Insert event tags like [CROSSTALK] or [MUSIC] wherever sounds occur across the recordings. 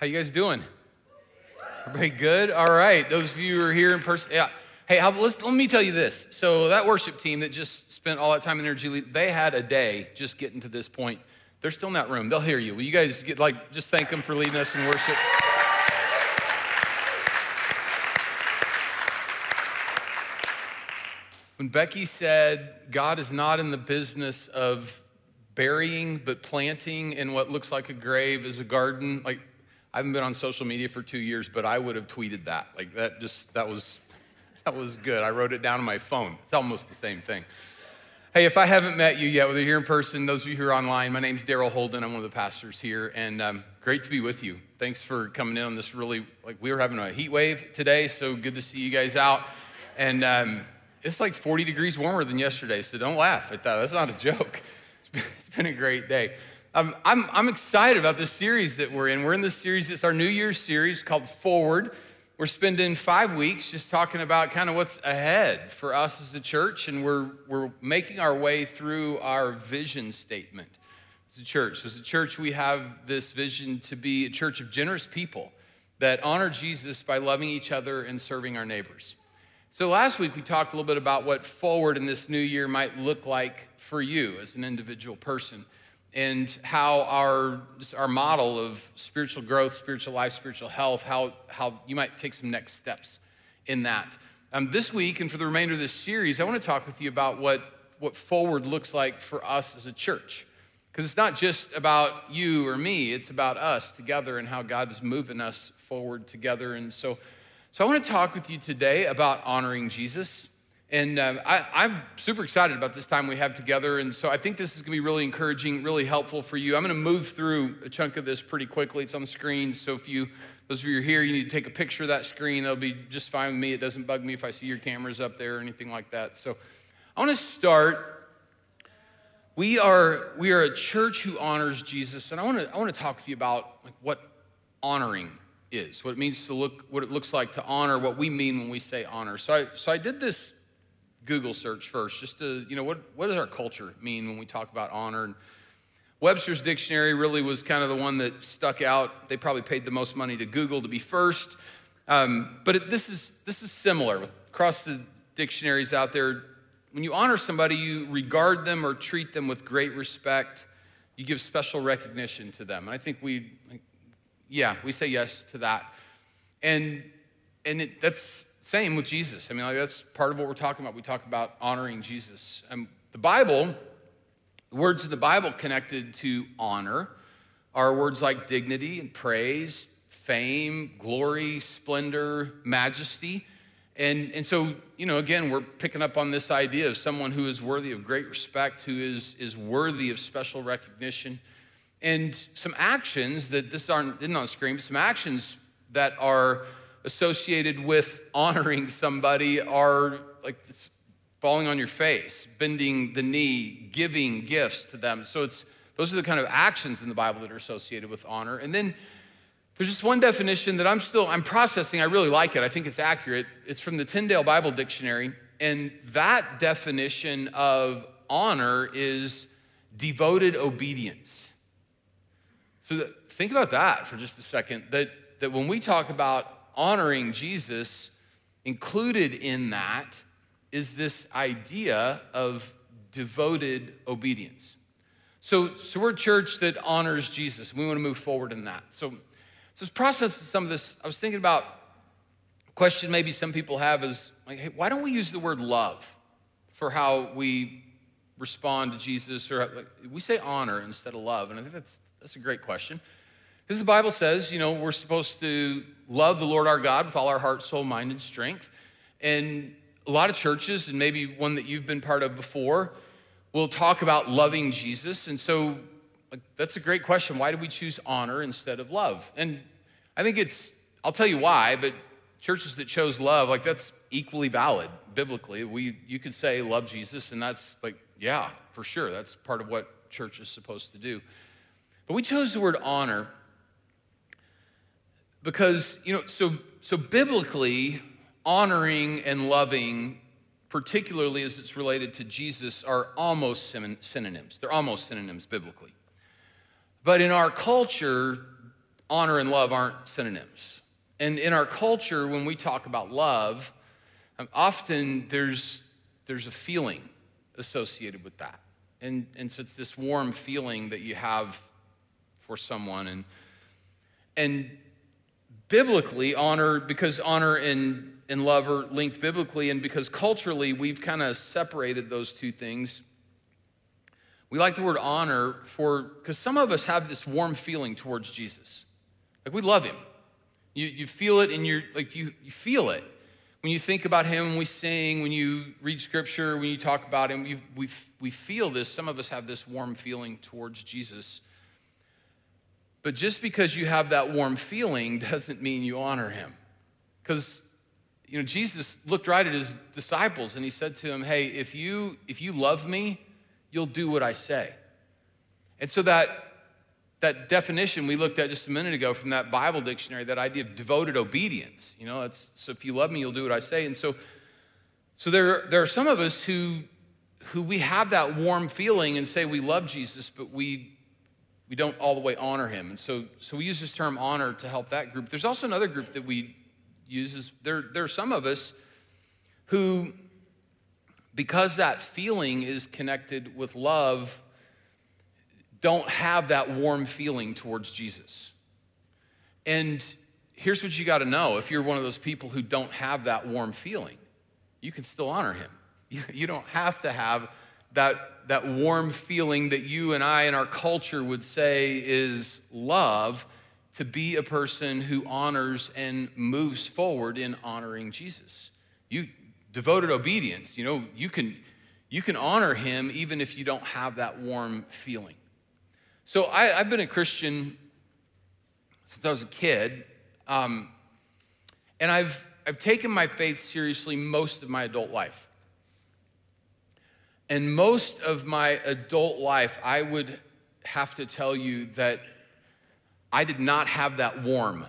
How you guys doing? Everybody good? All right. Those of you who are here in person, yeah. Hey, how, let me tell you this. So that worship team that just spent all that time and energy, they had a day just getting to this point. They're still in that room. They'll hear you. Will you guys get like just thank them for leading us in worship? When Becky said, God is not in the business of burying, but planting in what looks like a grave is a garden, like, I haven't been on social media for two years, but I would have tweeted that. Like, that just, that was, that was good. I wrote it down on my phone. It's almost the same thing. Hey, if I haven't met you yet, whether you're here in person, those of you who are online, my name's Daryl Holden. I'm one of the pastors here, and um, great to be with you. Thanks for coming in on this really, like, we were having a heat wave today, so good to see you guys out. And, um, it's like 40 degrees warmer than yesterday, so don't laugh at that. That's not a joke. [LAUGHS] It's been, it's been a great day. Um, I'm, I'm excited about this series that we're in. We're in this series, it's our New Year's series called Forward. We're spending five weeks just talking about kind of what's ahead for us as a church, and we're, we're making our way through our vision statement as a church. As a church, we have this vision to be a church of generous people that honor Jesus by loving each other and serving our neighbors. So, last week we talked a little bit about what forward in this new year might look like for you as an individual person and how our, our model of spiritual growth, spiritual life, spiritual health, how, how you might take some next steps in that. Um, this week and for the remainder of this series, I want to talk with you about what, what forward looks like for us as a church. Because it's not just about you or me, it's about us together and how God is moving us forward together. And so, so I want to talk with you today about honoring Jesus. And um, I, am super excited about this time we have together. And so I think this is going to be really encouraging, really helpful for you. I'm going to move through a chunk of this pretty quickly. It's on the screen. So if you, those of you who are here, you need to take a picture of that screen. That'll be just fine with me. It doesn't bug me if I see your cameras up there or anything like that. So I want to start. We are, we are a church who honors Jesus. And I want to, I want to talk with you about like, what honoring is, what it means to look, what it looks like to honor, what we mean when we say honor. So I, so I did this Google search first, just to, you know, what, what does our culture mean when we talk about honor? And Webster's dictionary really was kind of the one that stuck out. They probably paid the most money to Google to be first. Um, but it, this, is, this is similar across the dictionaries out there. When you honor somebody, you regard them or treat them with great respect. You give special recognition to them. And I think we, yeah, we say yes to that. And, and it, that's same with Jesus. I mean, like, that's part of what we're talking about. We talk about honoring Jesus. And the Bible, the words of the Bible connected to honor are words like dignity and praise, fame, glory, splendor, majesty. And, and so, you know, again, we're picking up on this idea of someone who is worthy of great respect, who is, is worthy of special recognition. And some actions that this aren't isn't on the screen, but some actions that are associated with honoring somebody are like falling on your face, bending the knee, giving gifts to them. So it's those are the kind of actions in the Bible that are associated with honor. And then there's just one definition that I'm still I'm processing. I really like it. I think it's accurate. It's from the Tyndale Bible Dictionary, and that definition of honor is devoted obedience. So think about that for just a second. That, that when we talk about honoring Jesus, included in that is this idea of devoted obedience. So, so we're a church that honors Jesus, we want to move forward in that. So, so this process some of this, I was thinking about a question maybe some people have is like, hey, why don't we use the word love for how we respond to Jesus? Or like, we say honor instead of love, and I think that's that's a great question. Because the Bible says, you know, we're supposed to love the Lord our God with all our heart, soul, mind, and strength. And a lot of churches, and maybe one that you've been part of before, will talk about loving Jesus. And so like, that's a great question. Why do we choose honor instead of love? And I think it's, I'll tell you why, but churches that chose love, like that's equally valid biblically. We, you could say love Jesus, and that's like, yeah, for sure. That's part of what church is supposed to do. But we chose the word honor because, you know, so, so biblically, honoring and loving, particularly as it's related to Jesus, are almost synonyms. They're almost synonyms biblically. But in our culture, honor and love aren't synonyms. And in our culture, when we talk about love, um, often there's, there's a feeling associated with that. And, and so it's this warm feeling that you have for someone. And, and biblically, honor, because honor and, and love are linked biblically, and because culturally we've kind of separated those two things, we like the word honor for, because some of us have this warm feeling towards Jesus. Like we love him. You, you feel it and you're like, you, you feel it. When you think about him, when we sing, when you read scripture, when you talk about him, we, we, we feel this. Some of us have this warm feeling towards Jesus. But just because you have that warm feeling doesn't mean you honor him. Because you know, Jesus looked right at his disciples and he said to them, Hey, if you if you love me, you'll do what I say. And so that that definition we looked at just a minute ago from that Bible dictionary, that idea of devoted obedience. You know, it's so if you love me, you'll do what I say. And so, so there, there are some of us who, who we have that warm feeling and say we love Jesus, but we, we don't all the way honor him. And so, so we use this term honor to help that group. There's also another group that we use. Is there, there are some of us who, because that feeling is connected with love, don't have that warm feeling towards Jesus. And here's what you got to know if you're one of those people who don't have that warm feeling, you can still honor him. [LAUGHS] You, you don't have to have that, that warm feeling that you and I in our culture would say is love to be a person who honors and moves forward in honoring Jesus. You devoted obedience, you know, you can you can honor him even if you don't have that warm feeling. So I, have been a Christian since I was a kid, um, and I've, I've taken my faith seriously most of my adult life. And most of my adult life, I would have to tell you that I did not have that warm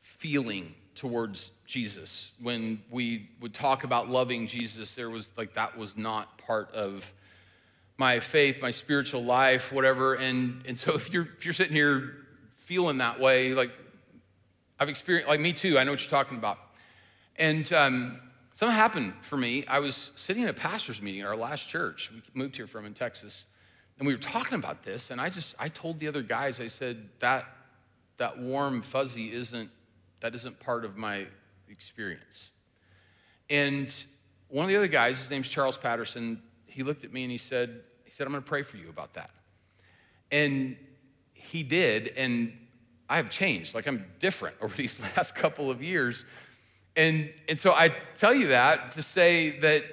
feeling towards Jesus. When we would talk about loving Jesus, there was like that was not part of my faith, my spiritual life, whatever. And, and so [LAUGHS] if you're, if you're sitting here feeling that way, like I've experienced, like me too, I know what you're talking about. And um, something happened for me. I was sitting in a pastor's meeting at our last church. We moved here from in Texas. And we were talking about this. And I just, I told the other guys, I said, that, that warm fuzzy isn't, that isn't part of my experience. And one of the other guys, his name's Charles Patterson, he looked at me and he said, he said, I'm going to pray for you about that. And he did, and I have changed. Like I'm different [LAUGHS] over these last couple of years. And, and so I tell you that to say that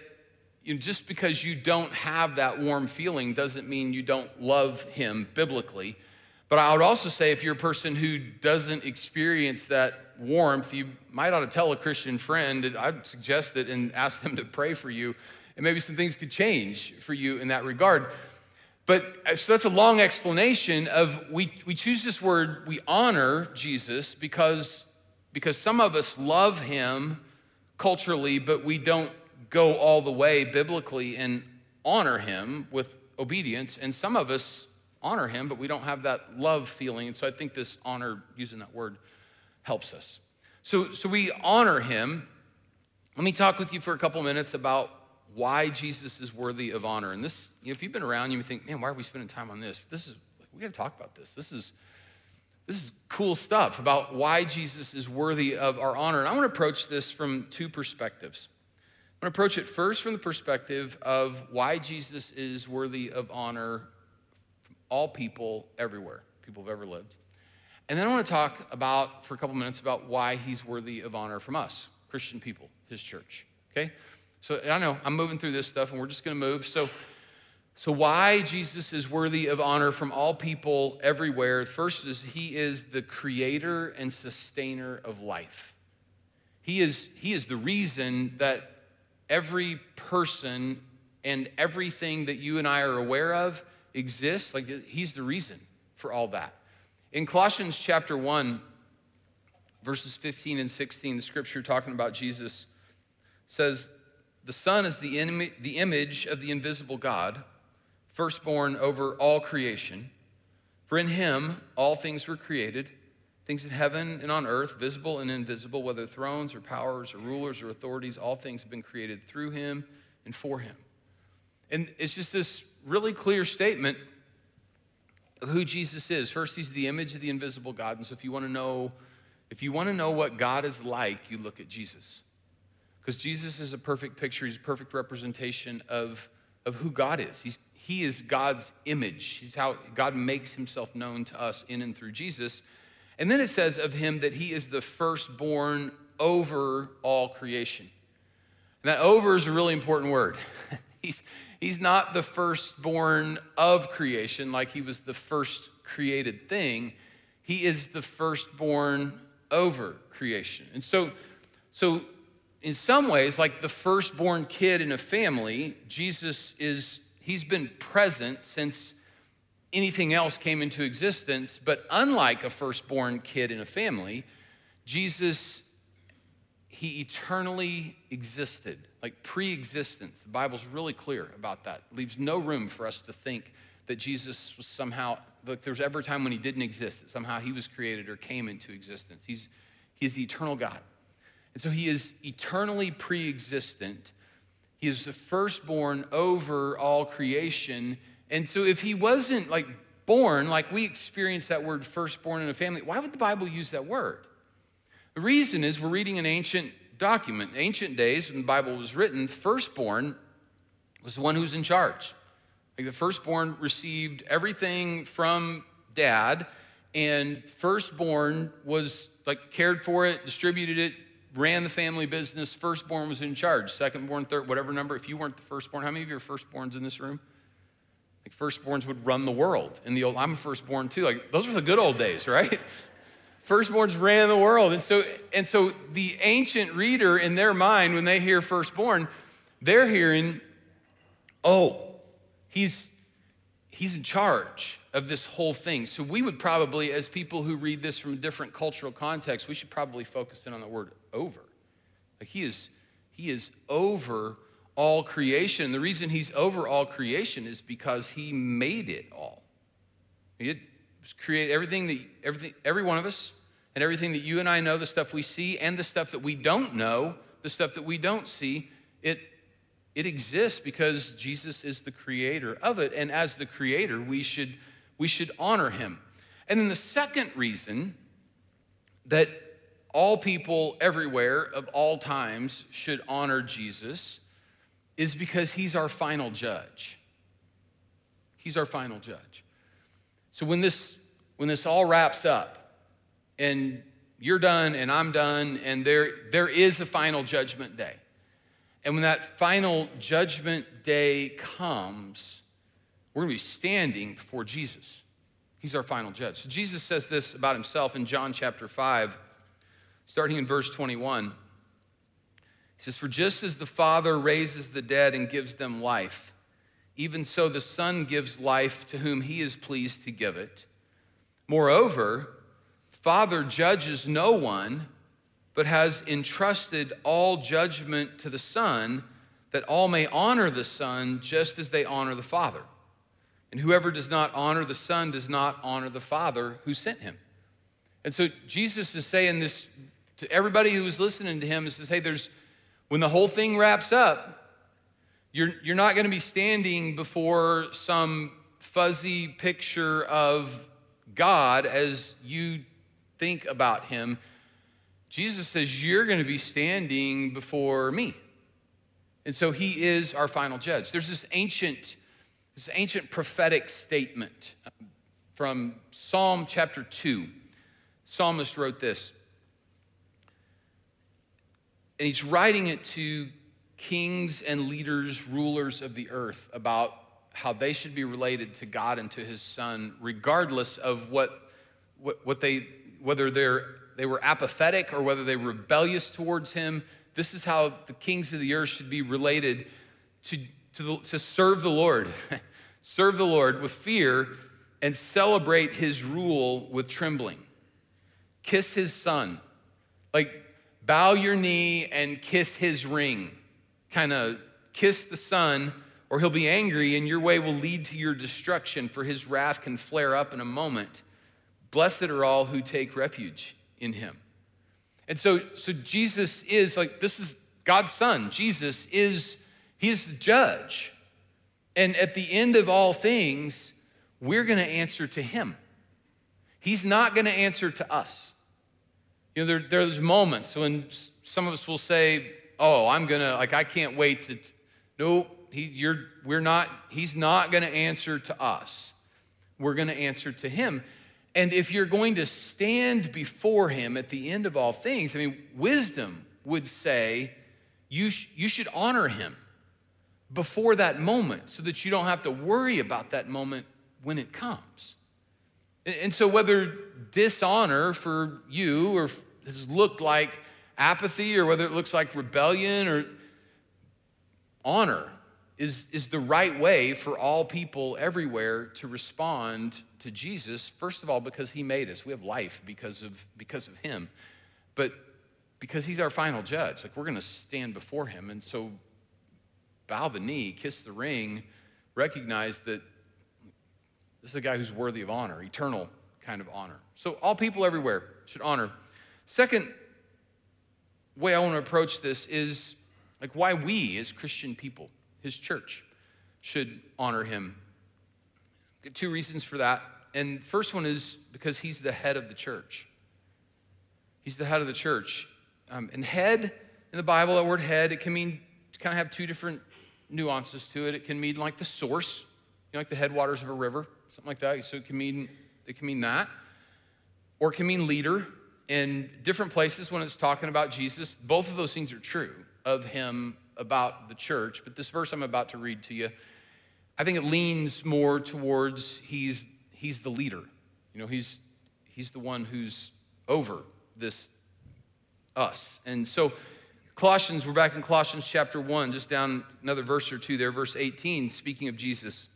you know, just because you don't have that warm feeling doesn't mean you don't love him biblically. But I would also say if you're a person who doesn't experience that warmth, you might ought to tell a Christian friend, I'd suggest that and ask them to pray for you and maybe some things could change for you in that regard. But uh, so that's a long explanation of we, we choose this word, we honor Jesus because, because some of us love him culturally, but we don't go all the way biblically and honor him with obedience. And some of us honor him, but we don't have that love feeling. And so I think this honor, using that word, helps us. So, so we honor him. Let me talk with you for a couple minutes about why Jesus is worthy of honor. And this, if you've been around, you may think, man, why are we spending time on this? This is, we got to talk about this. This is, this is cool stuff about why Jesus is worthy of our honor. And I want to approach this from two perspectives. I want to approach it first from the perspective of why Jesus is worthy of honor from all people everywhere, people have ever lived. And then I want to talk about, for a couple minutes, about why he's worthy of honor from us, Christian people, his church. Okay? So I know I'm moving through this stuff and we're just going to move. So, so why Jesus is worthy of honor from all people everywhere? First is he is the creator and sustainer of life. He is, he is the reason that every person and everything that you and I are aware of exists. Like he's the reason for all that. In Colossians chapter 1, verses 15 and 16, the scripture talking about Jesus says, the Son is the, the image of the invisible God, firstborn over all creation. For in him all things were created, things in heaven and on earth, visible and invisible, whether thrones or powers or rulers or authorities, all things have been created through him and for him. And it's just this really clear statement of who Jesus is. First, he's the image of the invisible God. And so if you want to know, if you want to know what God is like, you look at Jesus. Because Jesus is a perfect picture, he's a perfect representation of, of who God is. He's, he is God's image. He's how God makes himself known to us in and through Jesus. And then it says of him that he is the firstborn over all creation. And that over is a really important word. [LAUGHS] he's, he's not the firstborn of creation like he was the first created thing. He is the firstborn over creation. And so, so in some ways, like the firstborn kid in a family, Jesus is, he's been present since anything else came into existence. But unlike a firstborn kid in a family, Jesus, he eternally existed, like pre existence. The Bible's really clear about that. It leaves no room for us to think that Jesus was somehow, like there's ever a time when he didn't exist, that somehow he was created or came into existence. He's, he's the eternal God. And so he is eternally pre existent. He is the firstborn over all creation. And so if he wasn't like born, like we experience that word firstborn in a family, why would the Bible use that word? The reason is we're reading an ancient document. Ancient days, when the Bible was written, firstborn was the one who's in charge. Like the firstborn received everything from dad, and firstborn was like cared for it, distributed it, ran the family business. Firstborn was in charge. Secondborn, third, whatever number. If you weren't the firstborn, how many of you are firstborns in this room? Like firstborns would run the world. In the old, I'm a firstborn too. Like those were the good old days, right? [LAUGHS] Firstborns ran the world. And so, and so the ancient reader in their mind, when they hear firstborn, they're hearing, oh, he's he's in charge of this whole thing. So we would probably, as people who read this from a different cultural context, we should probably focus in on the word over. Like he is, he is over all creation. The reason he's over all creation is because he made it all. He created everything that everything, every one of us, and everything that you and I know, the stuff we see, and the stuff that we don't know, the stuff that we don't see, it it exists because Jesus is the creator of it. And as the creator, we should, we should honor him. And then the second reason that all people everywhere of all times should honor Jesus is because he's our final judge. He's our final judge. So when this when this all wraps up and you're done and I'm done and there there is a final judgment day. And when that final judgment day comes, we're going to be standing before Jesus. He's our final judge. So Jesus says this about himself in John chapter 5 starting in verse 21. He says, For just as the Father raises the dead and gives them life, even so the Son gives life to whom he is pleased to give it. Moreover, Father judges no one, but has entrusted all judgment to the Son, that all may honor the Son just as they honor the Father. And whoever does not honor the Son does not honor the Father who sent him. And so Jesus is saying this to everybody who's listening to him, He says, hey, there's when the whole thing wraps up, you're, you're not going to be standing before some fuzzy picture of God as you think about him. Jesus says, You're going to be standing before me. And so he is our final judge. There's this ancient, this ancient prophetic statement from Psalm chapter 2. Psalmist wrote this and he's writing it to kings and leaders, rulers of the earth about how they should be related to God and to his son, regardless of what, what, what they, whether they're, they were apathetic or whether they were rebellious towards him. This is how the kings of the earth should be related to, to, the, to serve the Lord, [LAUGHS] serve the Lord with fear and celebrate his rule with trembling. Kiss his son. Like, bow your knee and kiss his ring. Kind of kiss the son, or he'll be angry and your way will lead to your destruction, for his wrath can flare up in a moment. Blessed are all who take refuge in him. And so, so Jesus is like, this is God's son. Jesus is, he is the judge. And at the end of all things, we're going to answer to him. He's not going to answer to us. You know, there, there's moments when some of us will say, oh, I'm going to, like, I can't wait to, t-. no, he, you're, we're not, he's not going to answer to us. We're going to answer to him. And if you're going to stand before him at the end of all things, I mean, wisdom would say you, sh- you should honor him before that moment so that you don't have to worry about that moment when it comes. And so, whether dishonor for you or has looked like apathy or whether it looks like rebellion or honor is, is the right way for all people everywhere to respond to Jesus. First of all, because he made us. We have life because of, because of him. But because he's our final judge, like we're going to stand before him. And so, bow the knee, kiss the ring, recognize that this is a guy who's worthy of honor, eternal kind of honor. So all people everywhere should honor. Second way I want to approach this is like why we as Christian people, his church, should honor him. Two reasons for that. And first one is because he's the head of the church. He's the head of the church. Um, and head in the Bible, that word head, it can mean kind of have two different nuances to it. It can mean like the source, you know, like the headwaters of a river something like that. So it can mean it can mean that, or it can mean leader. In different places, when it's talking about Jesus, both of those things are true of him about the church. But this verse I'm about to read to you, I think it leans more towards he's he's the leader. You know, he's he's the one who's over this us. And so Colossians, we're back in Colossians chapter 1, just down another verse or two there, verse 18, speaking of Jesus.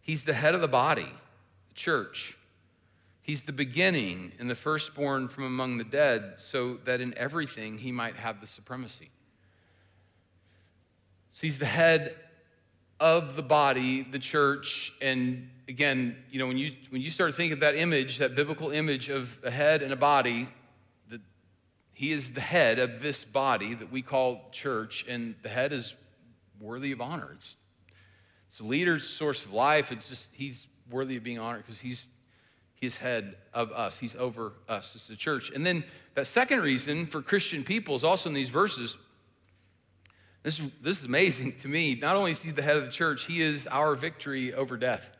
He's the head of the body, church. He's the beginning and the firstborn from among the dead, so that in everything he might have the supremacy. So he's the head of the body, the church, and again, you know, when you when you start thinking of that image, that biblical image of a head and a body, that he is the head of this body that we call church, and the head is worthy of honor. It's it's the leader's source of life. It's just, he's worthy of being honored because he's he's head of us. He's over us as the church. And then that second reason for Christian people is also in these verses. This, this is amazing to me. Not only is he the head of the church, he is our victory over death.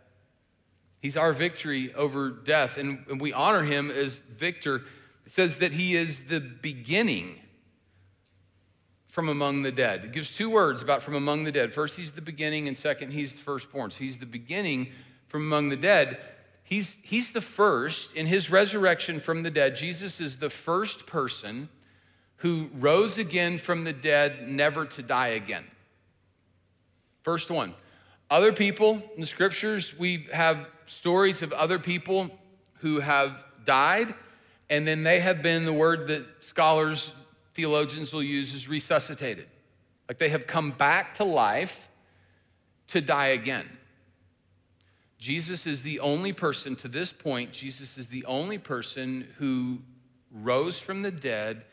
He's our victory over death. And, and we honor him as victor. It says that he is the beginning from among the dead. It gives two words about from among the dead. First, he's the beginning, and second, he's the firstborn. So he's the beginning from among the dead. He's, he's the first in his resurrection from the dead. Jesus is the first person who rose again from the dead, never to die again. First one. Other people in the scriptures, we have stories of other people who have died, and then they have been the word that scholars theologians will use is resuscitated. Like they have come back to life to die again. Jesus is the only person, to this point, Jesus is the only person who rose from the dead,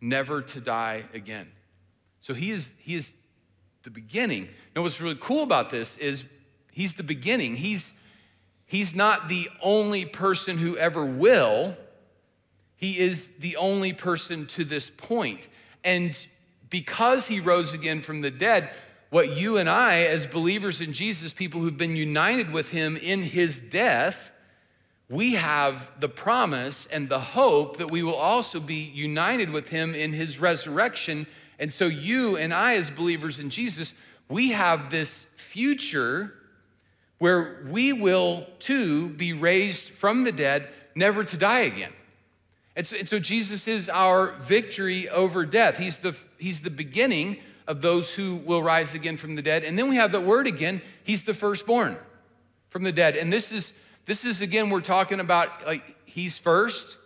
never to die again. So he is, he is the beginning. Now, what's really cool about this is he's the beginning. He's, he's not the only person who ever will, he is the only person to this point. And because he rose again from the dead, what you and I, as believers in Jesus, people who've been united with him in his death, we have the promise and the hope that we will also be united with him in his resurrection. And so, you and I, as believers in Jesus, we have this future where we will too be raised from the dead, never to die again. And so, and so, Jesus is our victory over death. He's the, he's the beginning of those who will rise again from the dead. And then we have that word again, he's the firstborn from the dead. And this is, this is again, we're talking about like he's first.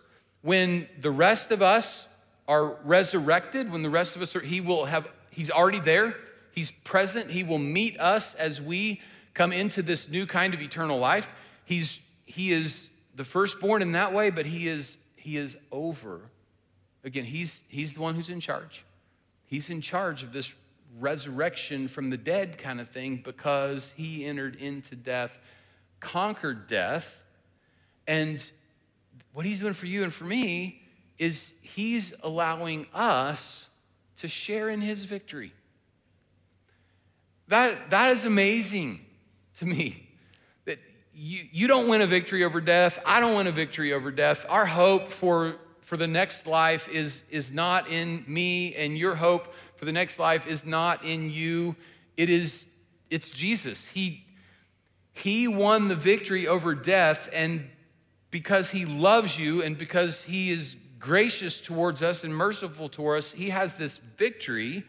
When the rest of us are resurrected, when the rest of us are, he will have, he's already there. He's present. He will meet us as we come into this new kind of eternal life. He's, he is the firstborn in that way, but he is, he is over. Again, he's, he's the one who's in charge. He's in charge of this resurrection from the dead kind of thing because he entered into death, conquered death, and what he's doing for you and for me is he's allowing us to share in his victory. That, that is amazing to me. That you, you don't win a victory over death. I don't win a victory over death. Our hope for, for the next life is, is not in me, and your hope for the next life is not in you. It is, it's Jesus. He, he won the victory over death, and because he loves you and because he is gracious towards us and merciful toward us, he has this victory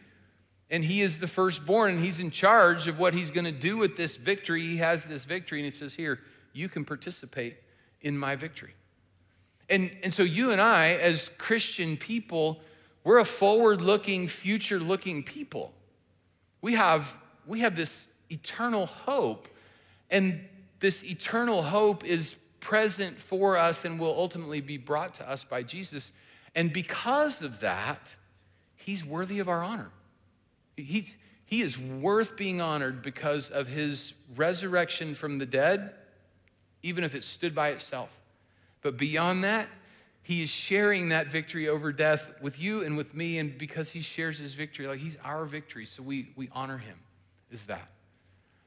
and he is the firstborn and he's in charge of what he's going to do with this victory. He has this victory and he says, Here, you can participate in my victory. And, and so, you and I, as Christian people, we're a forward looking, future looking people. We have, we have this eternal hope, and this eternal hope is present for us and will ultimately be brought to us by Jesus. And because of that, he's worthy of our honor. He's, he is worth being honored because of his resurrection from the dead, even if it stood by itself. But beyond that, he is sharing that victory over death with you and with me, and because he shares his victory, like he's our victory, so we, we honor him, is that.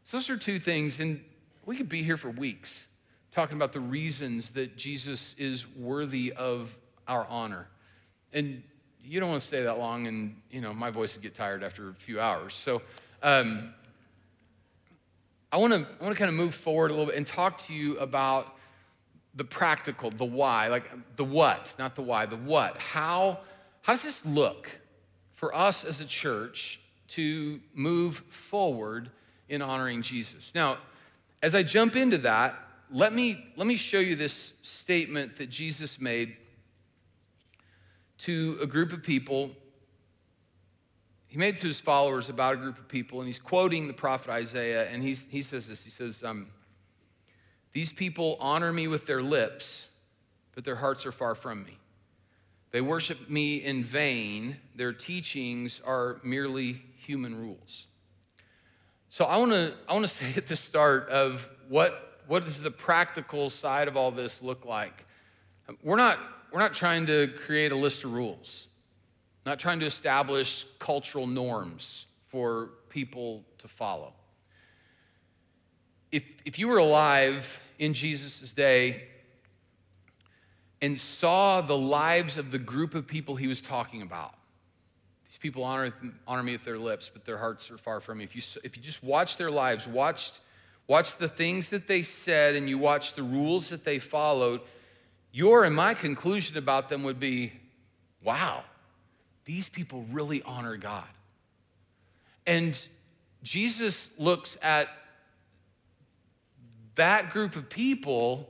So those are two things, and we could be here for weeks talking about the reasons that Jesus is worthy of our honor. And you don't want to stay that long, and you know my voice would get tired after a few hours. So um, I want to I want to kind of move forward a little bit and talk to you about the practical, the why, like the what, not the why, the what. How how does this look for us as a church to move forward in honoring Jesus? Now, as I jump into that, let me let me show you this statement that Jesus made to a group of people. He made to his followers about a group of people, and he's quoting the prophet Isaiah, and he's, he says this He says, um, These people honor me with their lips, but their hearts are far from me. They worship me in vain. Their teachings are merely human rules. So I want to I want to [LAUGHS] say at the start of what what does the practical side of all this look like? We're not we're not trying to create a list of rules, not trying to establish cultural norms for people to follow. If, if you were alive in Jesus' day and saw the lives of the group of people he was talking about, these people honor, honor me with their lips, but their hearts are far from me. If you, if you just watch their lives, watched, watched the things that they said, and you watched the rules that they followed, your and my conclusion about them would be wow, these people really honor God. And Jesus looks at that group of people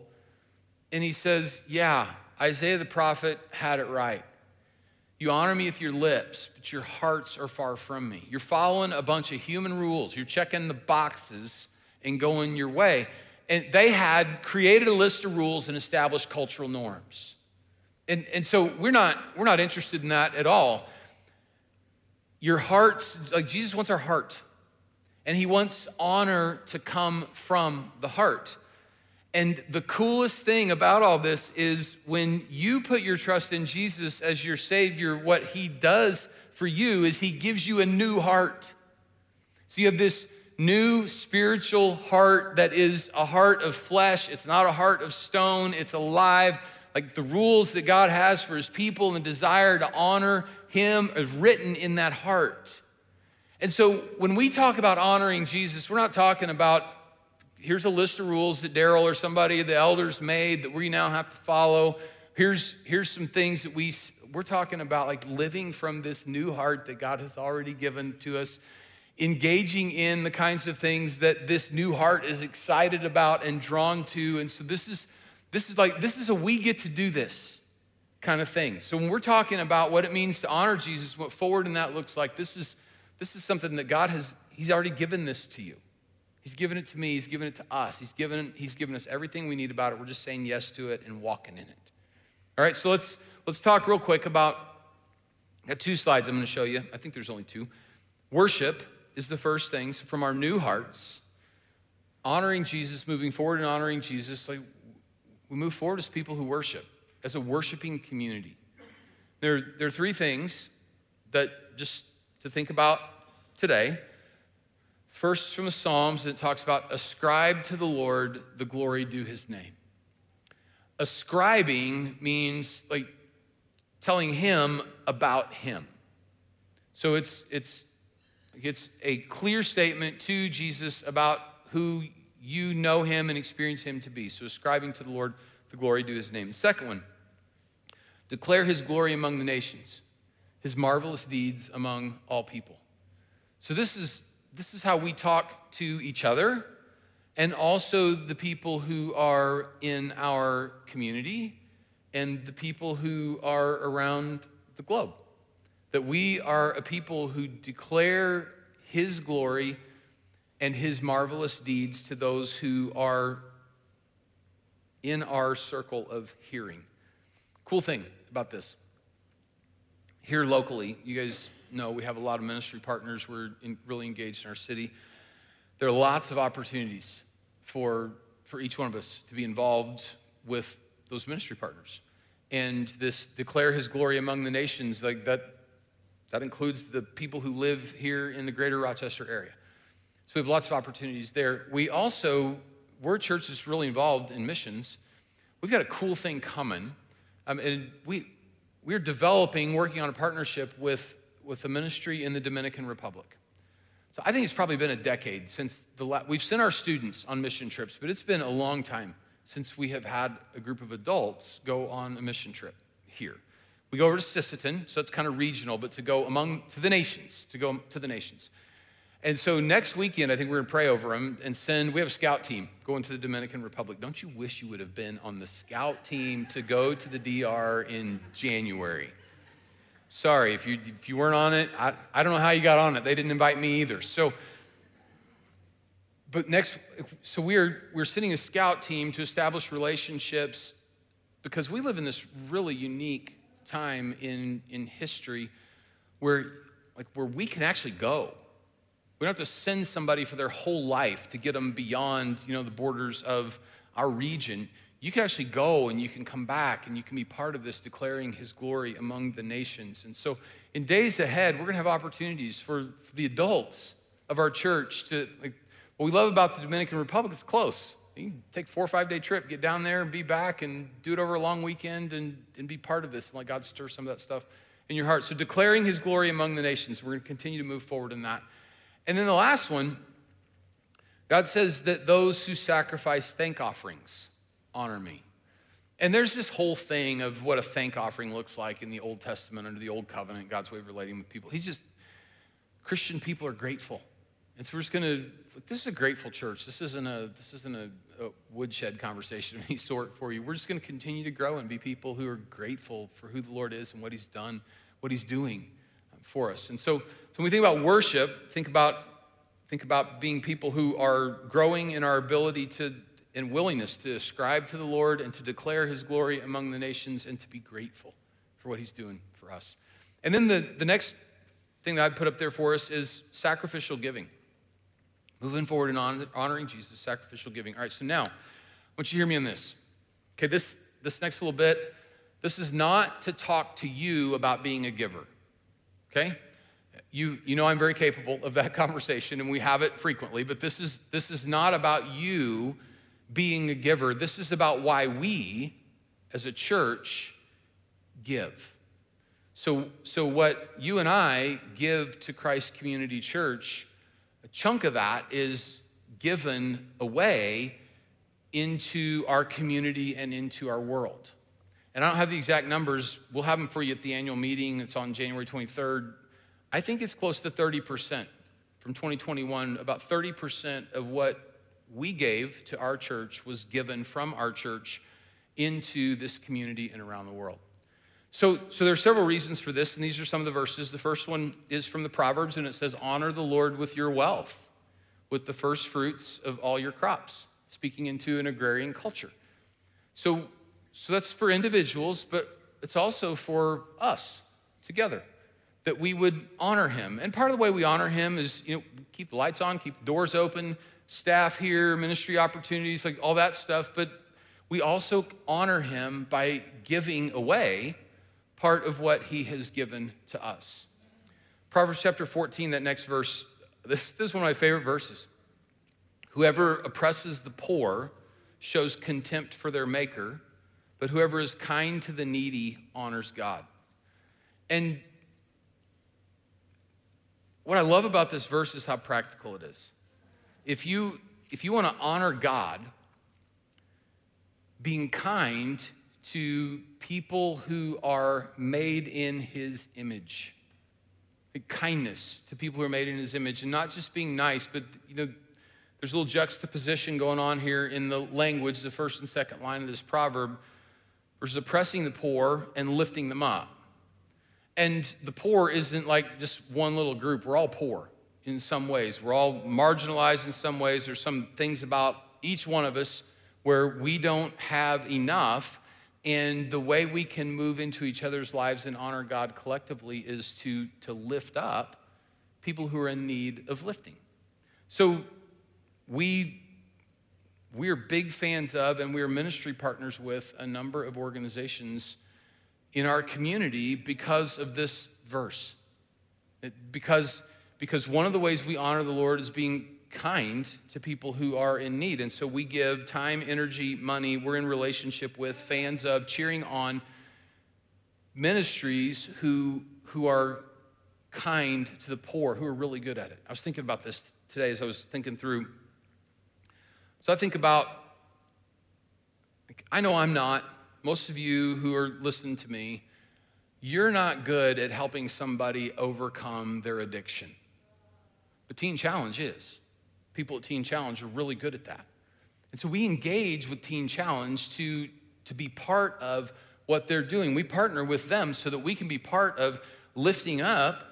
and he says, Yeah, Isaiah the prophet had it right. You honor me with your lips, but your hearts are far from me. You're following a bunch of human rules, you're checking the boxes and going your way and they had created a list of rules and established cultural norms. And, and so we're not, we're not interested in that at all. Your hearts, like Jesus wants our heart, and he wants honor to come from the heart. And the coolest thing about all this is when you put your trust in Jesus as your Savior, what He does for you is He gives you a new heart. So you have this new spiritual heart that is a heart of flesh. It's not a heart of stone, it's alive. Like the rules that God has for his people and the desire to honor him is written in that heart. And so when we talk about honoring Jesus, we're not talking about here's a list of rules that Daryl or somebody, the elders made that we now have to follow. Here's, here's some things that we, we're talking about like living from this new heart that God has already given to us engaging in the kinds of things that this new heart is excited about and drawn to. And so this is this is like this is a we get to do this kind of thing. So when we're talking about what it means to honor Jesus, what forward in that looks like, this is this is something that God has He's already given this to you. He's given it to me. He's given it to us. He's given, he's given us everything we need about it. We're just saying yes to it and walking in it. All right, so let's, let's talk real quick about, I got two slides I'm going to show you. I think there's only two. Worship is the first thing. So from our new hearts, honoring Jesus, moving forward and honoring Jesus, like we move forward as people who worship, as a worshiping community. There, there are three things that just to think about today. First, from the Psalms, it talks about ascribe to the Lord the glory due his name. Ascribing means like telling him about him. So it's, it's, it's a clear statement to Jesus about who you know him and experience him to be. So ascribing to the Lord the glory due his name. The second one, declare his glory among the nations, his marvelous deeds among all people. So this is this is how we talk to each other and also the people who are in our community and the people who are around the globe. That we are a people who declare his glory and his marvelous deeds to those who are in our circle of hearing. Cool thing about this. Here locally, you guys know we have a lot of ministry partners. We're in, really engaged in our city. There are lots of opportunities for, for each one of us to be involved with those ministry partners. And this declare his glory among the nations, like that, that includes the people who live here in the greater Rochester area. So we have lots of opportunities there. We also, we're a church that's really involved in missions. We've got a cool thing coming. Um, and we, we're developing, working on a partnership with, with a ministry in the Dominican Republic. So I think it's probably been a decade since the la- we've sent our students on mission trips, but it's been a long time since we have had a group of adults go on a mission trip here. We go over to Sisseton, so it's kind of regional, but to go among to the nations, to go to the nations. And so next weekend, I think we're going to pray over them and send. We have a scout team going to the Dominican Republic. Don't you wish you would have been on the scout team to go to the DR in January? Sorry, if you, if you weren't on it, I, I don't know how you got on it. They didn't invite me either. So, but next, so we're, we're sending a scout team to establish relationships because we live in this really unique time in, in history where, like, where we can actually go we don't have to send somebody for their whole life to get them beyond, you know, the borders of our region. You can actually go and you can come back and you can be part of this declaring his glory among the nations. And so in days ahead, we're going to have opportunities for, for the adults of our church to, like, what we love about the Dominican Republic is close. You can take four or five day trip, get down there and be back and do it over a long weekend and, and be part of this and let God stir some of that stuff in your heart. So declaring his glory among the nations, we're going to continue to move forward in that. And then the last one, God says that those who sacrifice thank offerings honor me. And there's this whole thing of what a thank offering looks like in the Old Testament under the Old Covenant, God's way of relating with people. He's just, Christian people are grateful. And so we're just going to, this is a grateful church. This isn't a, this isn't a, a woodshed conversation of any sort for you. We're just going to continue to grow and be people who are grateful for who the Lord is and what he's done, what he's doing for us. And so, so when we think about worship, think about, think about being people who are growing in our ability to and willingness to ascribe to the Lord and to declare his glory among the nations and to be grateful for what he's doing for us. And then the, the next thing that I put up there for us is sacrificial giving. Moving forward and honoring Jesus, sacrificial giving. All right, so now, I want you to hear me on this. Okay, this, this next little bit, this is not to talk to you about being a giver okay? You, you know I'm very capable of that [LAUGHS] conversation and we have it frequently, but this is, this is not about you being a giver. This is about why we, as a church, give. So, so what you and I give to Christ Community Church, a chunk of that is given away into our community and into our world. And I don't have the exact numbers. We'll have them for you at the annual meeting. It's on January 23rd. I think it's close to 30% from 2021. About 30% of what we gave to our church was given from our church into this community and around the world. So, so there are several reasons for this, and these are some of the verses. The first one is from the Proverbs, and it says, Honor the Lord with your wealth. with the first fruits of all your crops, speaking into an agrarian culture. So, so that's for individuals, but it's also for us together that we would honor him. And part of the way we honor him is, you know, keep the lights on, keep the doors open, staff here, ministry opportunities, like all that stuff. But we also honor him by giving away part of what he has given to us. Proverbs chapter 14, that next verse, this, this is one of my favorite verses. Whoever oppresses the poor shows contempt for their maker, but whoever is kind to the needy honors God. And what I love about this verse is how practical it is. If you, if you want to honor God, being kind to people who are made in his image. Kindness to people who are made in his image, and not just being nice, but you know, there's a little juxtaposition going on here in the language, the first and second line of this proverb, versus oppressing the poor and lifting them up. And the poor isn't like just one little group. We're all poor in some ways. We're all marginalized in some ways. There's some things about each one of us where we don't have enough. And the way we can move into each other's lives and honor God collectively is to, to lift up people who are in need of lifting. So we we're big fans of and we're ministry partners with a number of organizations in our community because of this verse. It, because, because one of the ways we honor the Lord is being kind to people who are in need. And so we give time, energy, money. We're in relationship with, fans of, cheering on ministries who, who are kind to the poor, who are really good at it. I was thinking about this today as I was thinking through. So I think about, I know I'm not, most of you who are listening to me, you're not good at helping somebody overcome their addiction. But Teen Challenge is. People at Teen Challenge are really good at that. And so we engage with Teen Challenge to, to be part of what they're doing. We partner with them so that we can be part of lifting up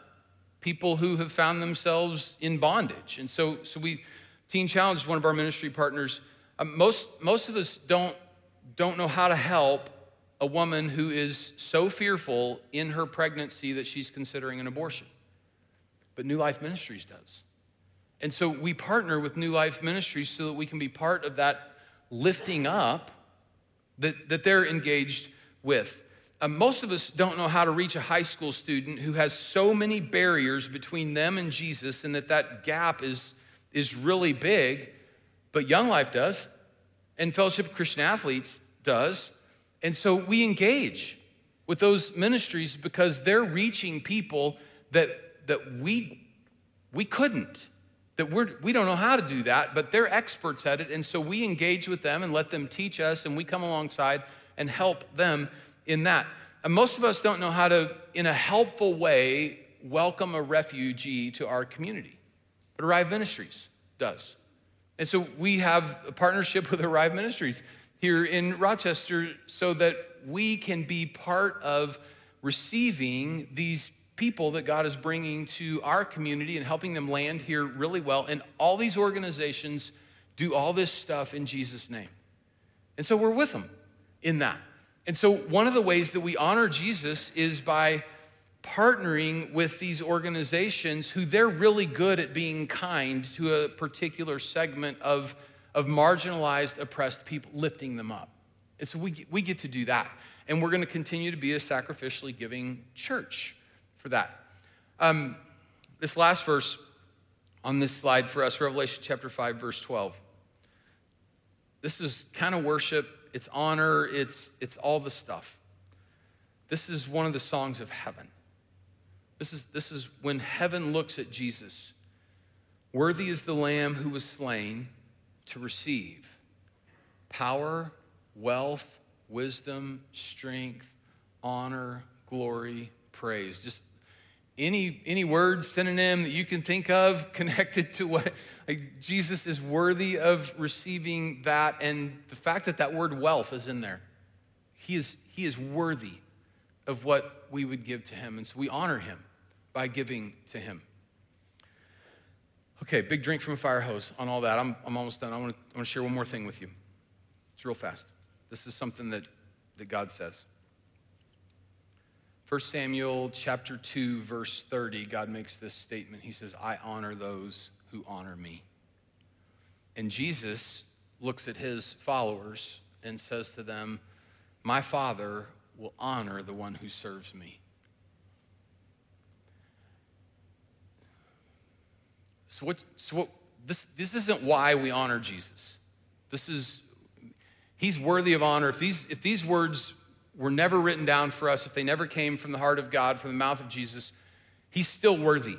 people who have found themselves in bondage. And so, so we, Teen Challenge is one of our ministry partners. Um, most, most of us don't don't know how to help a woman who is so fearful in her pregnancy that she's considering an abortion. But New Life Ministries does. And so we partner with New Life Ministries so that we can be part of that lifting up that, that they're engaged with. Uh, most of us don't know how to reach a high school student who has so many barriers between them and Jesus and that that gap is, is really big, but Young Life does. And Fellowship of Christian Athletes does. And so we engage with those ministries because they're reaching people that, that we, we couldn't, that we're, we don't know how to do that, but they're experts at it. And so we engage with them and let them teach us, and we come alongside and help them in that. And most of us don't know how to, in a helpful way, welcome a refugee to our community. But Arrive Ministries does. And so we have a partnership [LAUGHS] with Arrive Ministries here in Rochester so that we can be part of receiving these people that God is bringing to our community and helping them land here really well. And all these organizations do all this stuff in Jesus' name. And so we're with them in that. And so one of the ways that we honor Jesus is by partnering with these organizations who they're really good at being kind to a particular segment of of marginalized, oppressed people, lifting them up. And so we, we get to do that. And we're going to continue to be a sacrificially giving church for that. Um, this last verse on this slide for us, Revelation chapter 5, verse 12. This is kind of worship, it's honor, it's, it's all the stuff. This is one of the songs of heaven. This is, this is when heaven looks at Jesus. Worthy is the Lamb who was slain to receive power, wealth, wisdom, strength, honor, glory, praise. Just any any word synonym that you can think of [LAUGHS] connected to what like Jesus is worthy of receiving that and the fact that that word wealth is in there. He is he is worthy of what we would give to him and so we honor him by giving to him. Okay, big drink from a fire hose on all that. I'm, I'm almost done. I want to share one more thing with you. It's real fast. This is something that, that God says. 1 Samuel chapter 2, verse 30, God makes this statement. He says, I honor those who honor me. And Jesus looks at his followers and says to them, My Father will honor the one who serves me. So, what, so what, this, this isn't why we honor Jesus. This is, he's worthy of honor. If these, if these words were never written down for us, if they never came from the heart of God, from the mouth of Jesus, he's still worthy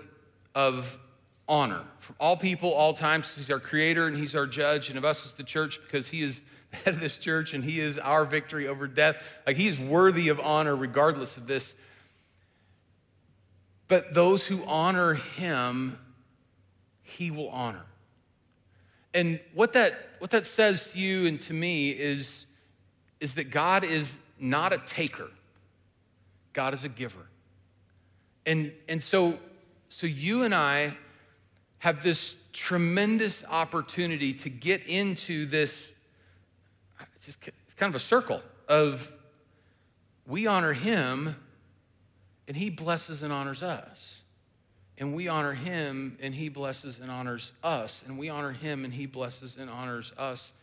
of honor from all people, all times. He's our creator and he's our judge, and of us as the church because he is [LAUGHS] the head of this church and he is our victory over death. Like he's worthy of honor regardless of this. But those who honor him, he will honor. And what that, what that says to you and to me is, is that God is not a taker, God is a giver. And, and so, so you and I have this tremendous opportunity to get into this, it's, just, it's kind of a circle of we honor him and he blesses and honors us and we honor him and he blesses and honors us and we honor him and he blesses and honors us.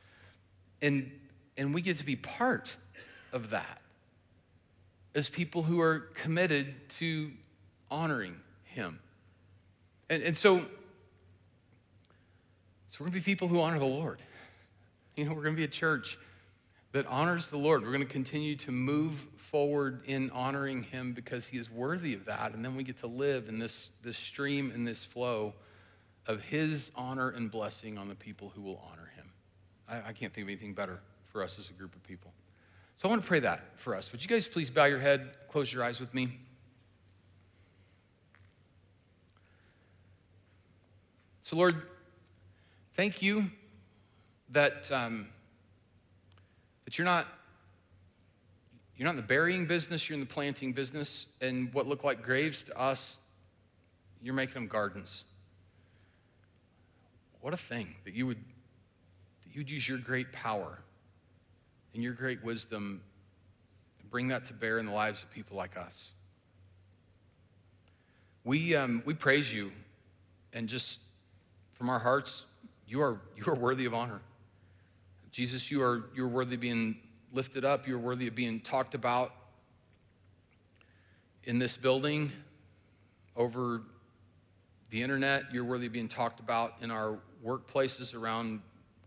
And and we get to be part of that as people who are committed to honoring him. And, and so so we're going to be people who honor the lord. You know we're going to be a church that honors the Lord. We're going to continue to move forward in honoring him because he is worthy of that. And then we get to live in this, this stream and this flow of his honor and blessing on the people who will honor him. I, I can't think of anything better for us as a group of people. So I want to pray that for us. Would you guys please bow your head, close your eyes with me? So, Lord, thank you that. Um, that you're not you're not in the burying business, you're in the planting business. And what look like graves to us, you're making them gardens. What a thing that you would that you'd use your great power and your great wisdom and bring that to bear in the lives of people like us. We, um, we praise you, and just from our hearts, you are, you are worthy of honor. Jesus, you are you're worthy of being lifted up. You're worthy of being talked about in this building, over the internet. You're worthy of being talked about in our workplaces, around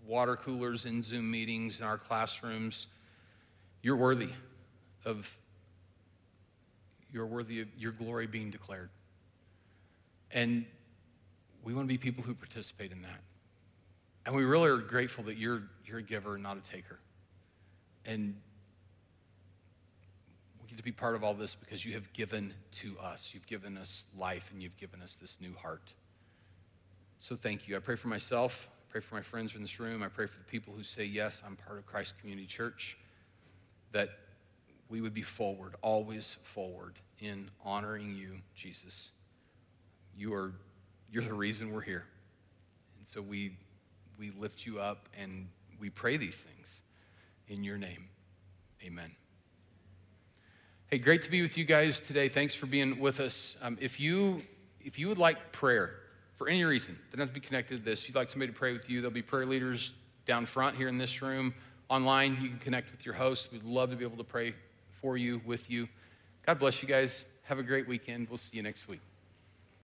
water coolers, in Zoom meetings, in our classrooms. You're worthy of you're worthy of your glory being declared. And we want to be people who participate in that. And we really are grateful that you're, you're a giver, and not a taker. And we get to be part of all this because you have given to us. You've given us life and you've given us this new heart. So thank you. I pray for myself. I pray for my friends in this room. I pray for the people who say, Yes, I'm part of Christ Community Church, that we would be forward, always forward in honoring you, Jesus. You are you're the reason we're here. And so we we lift you up and we pray these things in your name. Amen. Hey, great to be with you guys today. Thanks for being with us. Um, if you if you would like prayer for any reason, doesn't have to be connected to this. You'd like somebody to pray with you. There'll be prayer leaders down front here in this room. Online, you can connect with your host. We'd love to be able to pray for you, with you. God bless you guys. Have a great weekend. We'll see you next week.